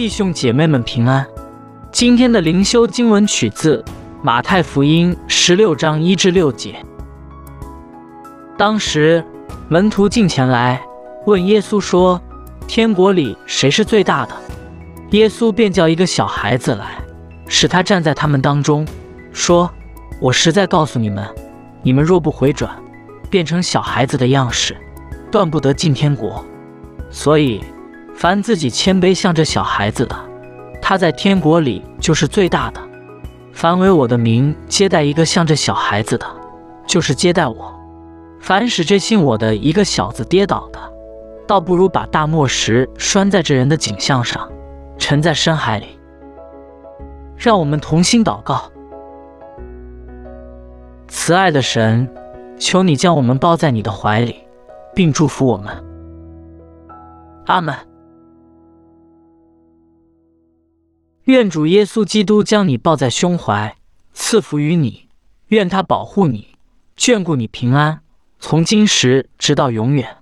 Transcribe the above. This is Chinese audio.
弟兄姐妹们平安。今天的灵修经文取自马太福音十六章一至六节。当时门徒进前来问耶稣说：“天国里谁是最大的？”耶稣便叫一个小孩子来，使他站在他们当中，说：“我实在告诉你们，你们若不回转，变成小孩子的样式，断不得进天国。所以。”凡自己谦卑像这小孩子的，他在天国里就是最大的；凡为我的名接待一个像这小孩子的，就是接待我；凡使这信我的一个小子跌倒的，倒不如把大磨石拴在这人的颈项上，沉在深海里。让我们同心祷告：慈爱的神，求你将我们抱在你的怀里，并祝福我们。阿门。愿主耶稣基督将你抱在胸怀，赐福于你。愿他保护你，眷顾你平安，从今时直到永远。